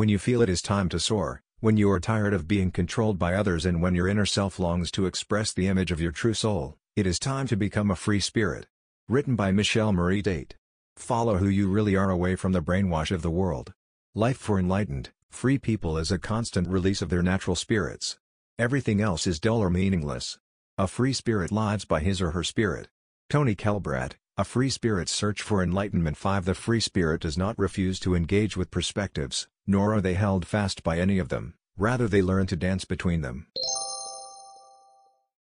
When you feel it is time to soar, when you are tired of being controlled by others and when your inner self longs to express the image of your true soul, it is time to become a free spirit. Written by Michelle Marie Tate. Follow who you really are away from the brainwash of the world. Life for enlightened, free people is a constant release of their natural spirits. Everything else is dull or meaningless. A free spirit lives by his or her spirit. Tony Kelbrat, A Free Spirit's Search for Enlightenment 5 The free spirit does not refuse to engage with perspectives, nor are they held fast by any of them, rather they learn to dance between them.